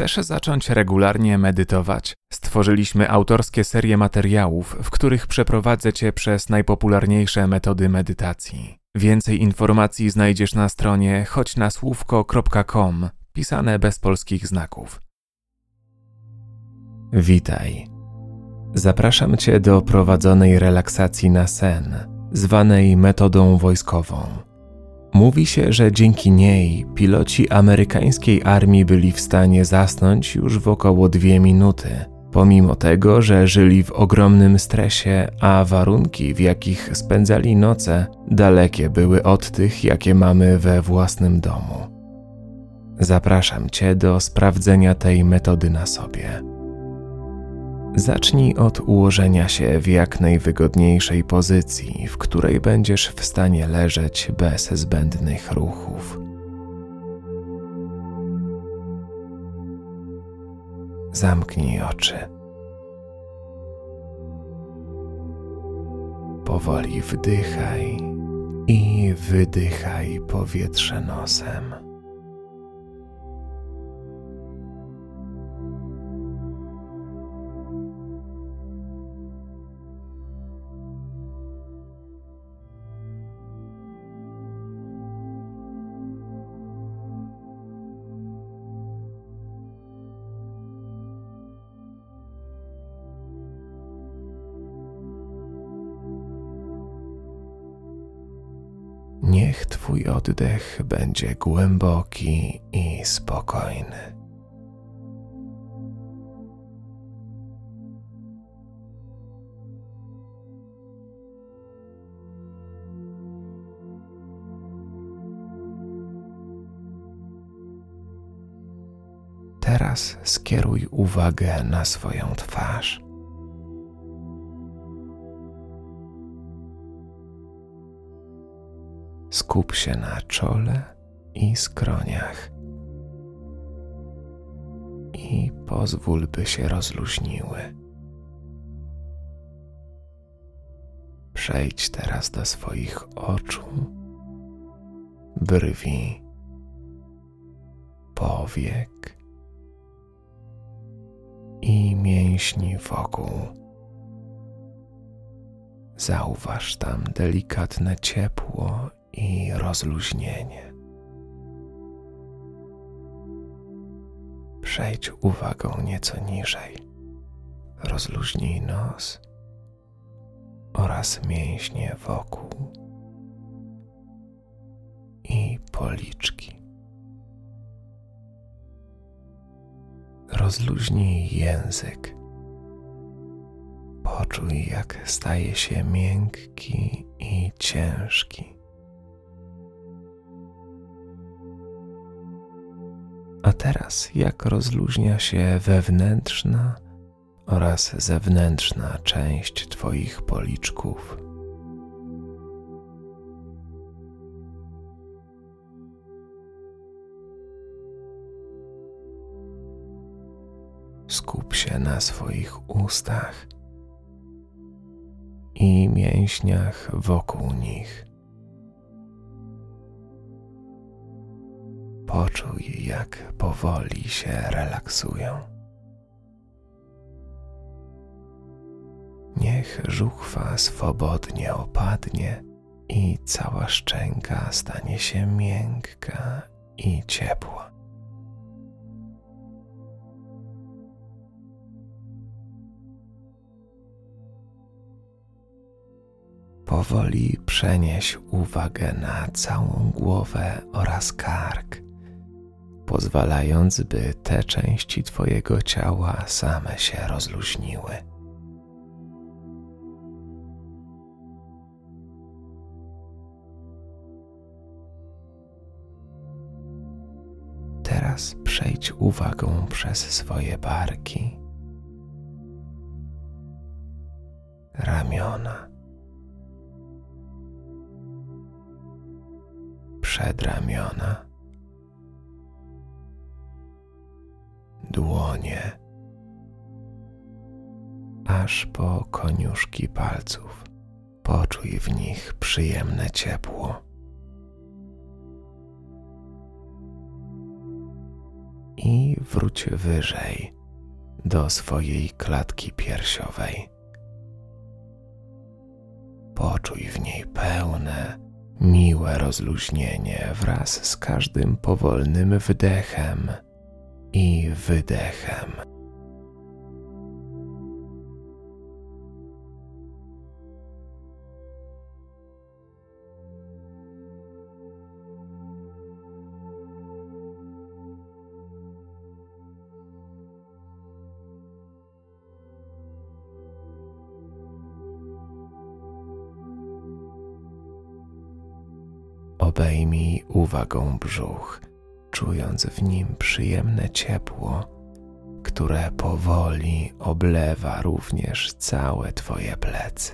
Chcesz zacząć regularnie medytować? Stworzyliśmy autorskie serie materiałów, w których przeprowadzę Cię przez najpopularniejsze metody medytacji. Więcej informacji znajdziesz na stronie choćnasłówko.com, pisane bez polskich znaków. Witaj. Zapraszam Cię do prowadzonej relaksacji na sen, zwanej metodą wojskową. Mówi się, że dzięki niej piloci amerykańskiej armii byli w stanie zasnąć już w około dwie minuty, pomimo tego, że żyli w ogromnym stresie, a warunki, w jakich spędzali noce, dalekie były od tych, jakie mamy we własnym domu. Zapraszam Cię do sprawdzenia tej metody na sobie. Zacznij od ułożenia się w jak najwygodniejszej pozycji, w której będziesz w stanie leżeć bez zbędnych ruchów. Zamknij oczy. Powoli wdychaj i wydychaj powietrze nosem. Niech Twój oddech będzie głęboki i spokojny. Teraz skieruj uwagę na swoją twarz. Skup się na czole i skroniach i pozwól, by się rozluźniły. Przejdź teraz do swoich oczu, brwi, powiek i mięśni wokół. Zauważ tam delikatne ciepło i rozluźnienie. Przejdź uwagą nieco niżej. Rozluźnij nos oraz mięśnie wokół i policzki. Rozluźnij język. Poczuj, jak staje się miękki i ciężki. A teraz, jak rozluźnia się wewnętrzna oraz zewnętrzna część Twoich policzków. Skup się na swoich ustach i mięśniach wokół nich. Poczuj, jak powoli się relaksują. Niech żuchwa swobodnie opadnie i cała szczęka stanie się miękka i ciepła. Powoli przenieś uwagę na całą głowę oraz kark pozwalając, by te części Twojego ciała same się rozluźniły. Teraz przejdź uwagą przez swoje barki, ramiona, przedramiona dłonie, aż po koniuszki palców. Poczuj w nich przyjemne ciepło. I wróć wyżej do swojej klatki piersiowej. Poczuj w niej pełne, miłe rozluźnienie wraz z każdym powolnym wdechem i wydechem. Obejmij uwagą brzuch, czując w nim przyjemne ciepło, które powoli oblewa również całe Twoje plecy.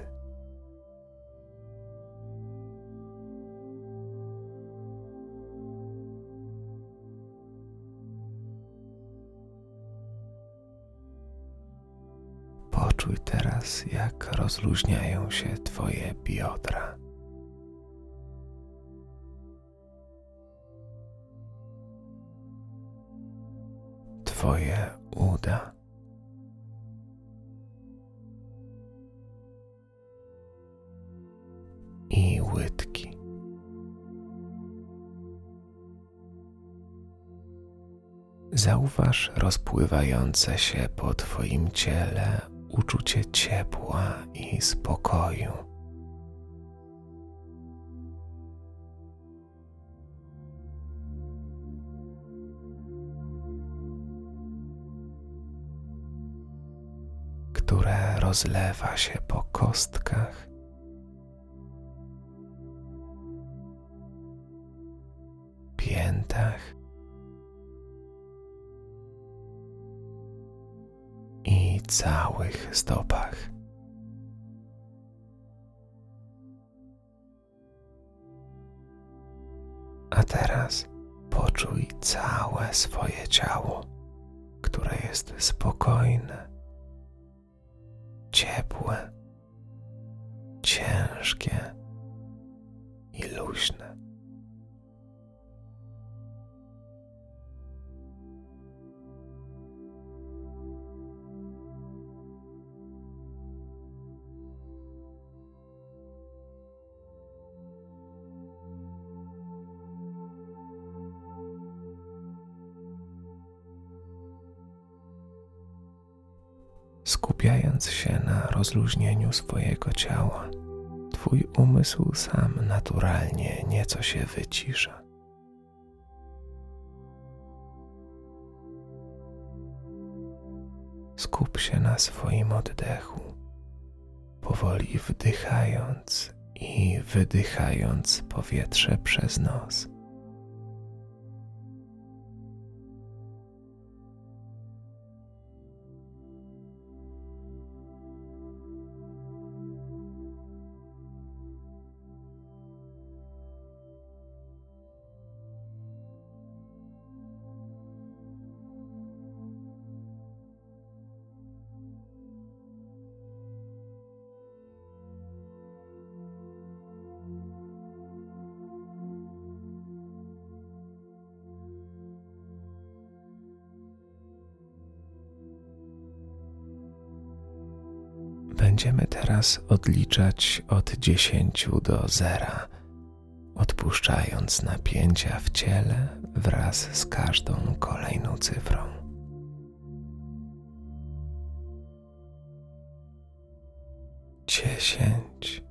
Poczuj teraz, jak rozluźniają się Twoje biodra. Twoje uda. I łydki. Zauważ rozpływające się po Twoim ciele uczucie ciepła i spokoju. Rozlewa się po kostkach. Piętach i całych stopach. A teraz poczuj całe swoje ciało, które jest spokojne ciepłe, ciężkie skupiając się na rozluźnieniu swojego ciała, Twój umysł sam naturalnie nieco się wycisza. Skup się na swoim oddechu, powoli wdychając i wydychając powietrze przez nos. Będziemy teraz odliczać od dziesięciu do zera, odpuszczając napięcia w ciele wraz z każdą kolejną cyfrą. Dziesięć.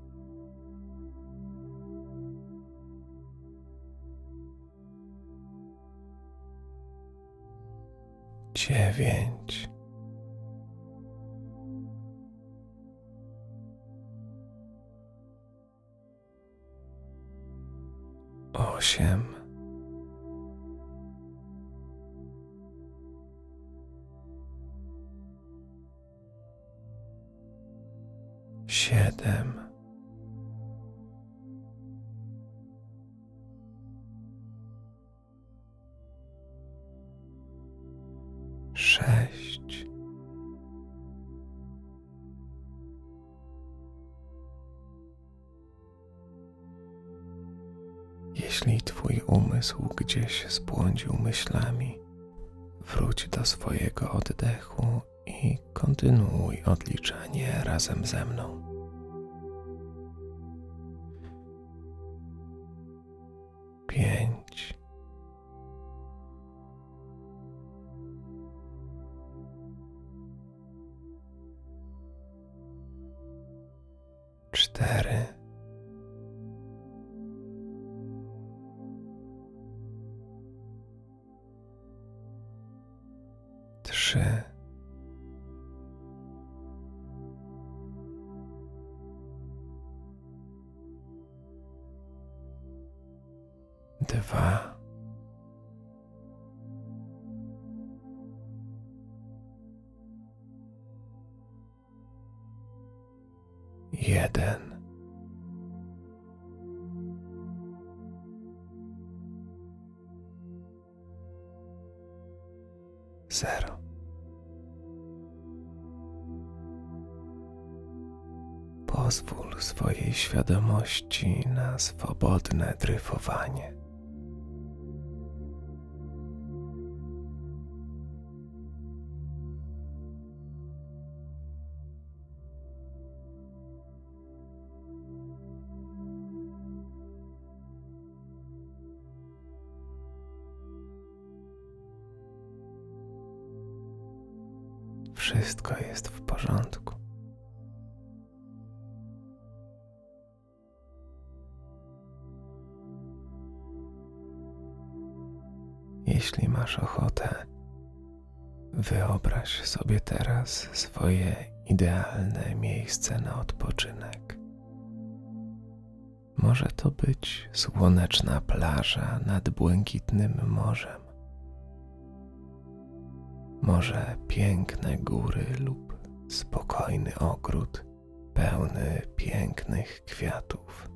Dziewięć. Osiem, siedem, umysł gdzieś zbłądził myślami, Wróć do swojego oddechu i kontynuuj odliczanie razem ze mną. Pięć. Dwa, jeden. Zero. Pozwól swojej świadomości na swobodne dryfowanie. Wszystko jest w porządku. Jeśli masz ochotę, wyobraź sobie teraz swoje idealne miejsce na odpoczynek. Może to być słoneczna plaża nad błękitnym morzem może piękne góry lub spokojny ogród pełny pięknych kwiatów.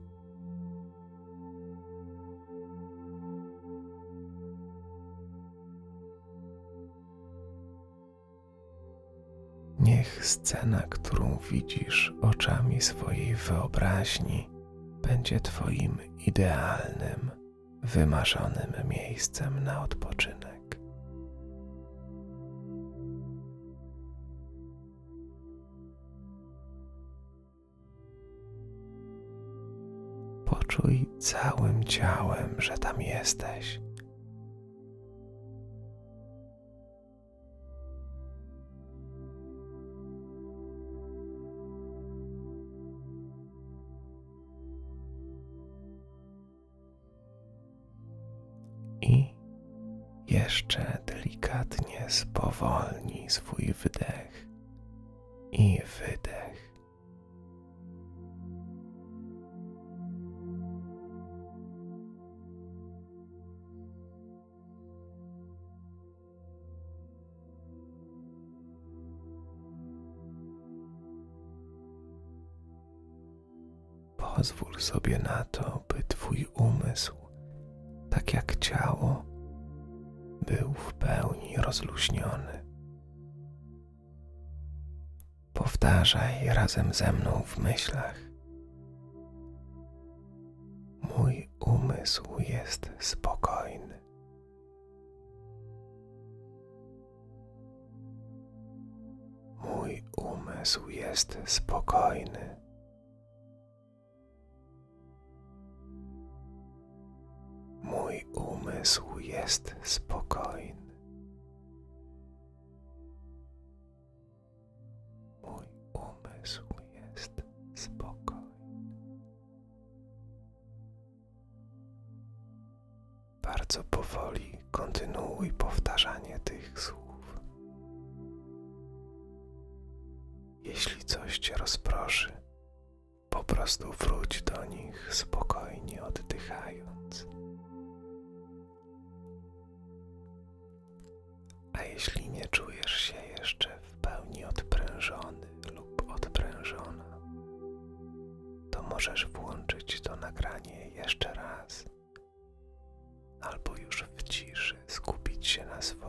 Niech scena, którą widzisz oczami swojej wyobraźni, będzie Twoim idealnym, wymarzonym miejscem na odpoczynek. Całym ciałem, że tam jesteś. I jeszcze delikatnie spowolnij swój wydech i wydech. Pozwól sobie na to, by Twój umysł, tak jak ciało, był w pełni rozluźniony. Powtarzaj razem ze mną w myślach. Mój umysł jest spokojny. Mój umysł jest spokojny. Jest spokojny. Mój umysł jest spokojny. Bardzo powoli kontynuuj powtarzanie tych słów. Jeśli coś cię rozproszy, po prostu wróć do nich spokojnie oddychając. czujesz się jeszcze w pełni odprężony lub odprężona, to możesz włączyć to nagranie jeszcze raz albo już w ciszy skupić się na swoim.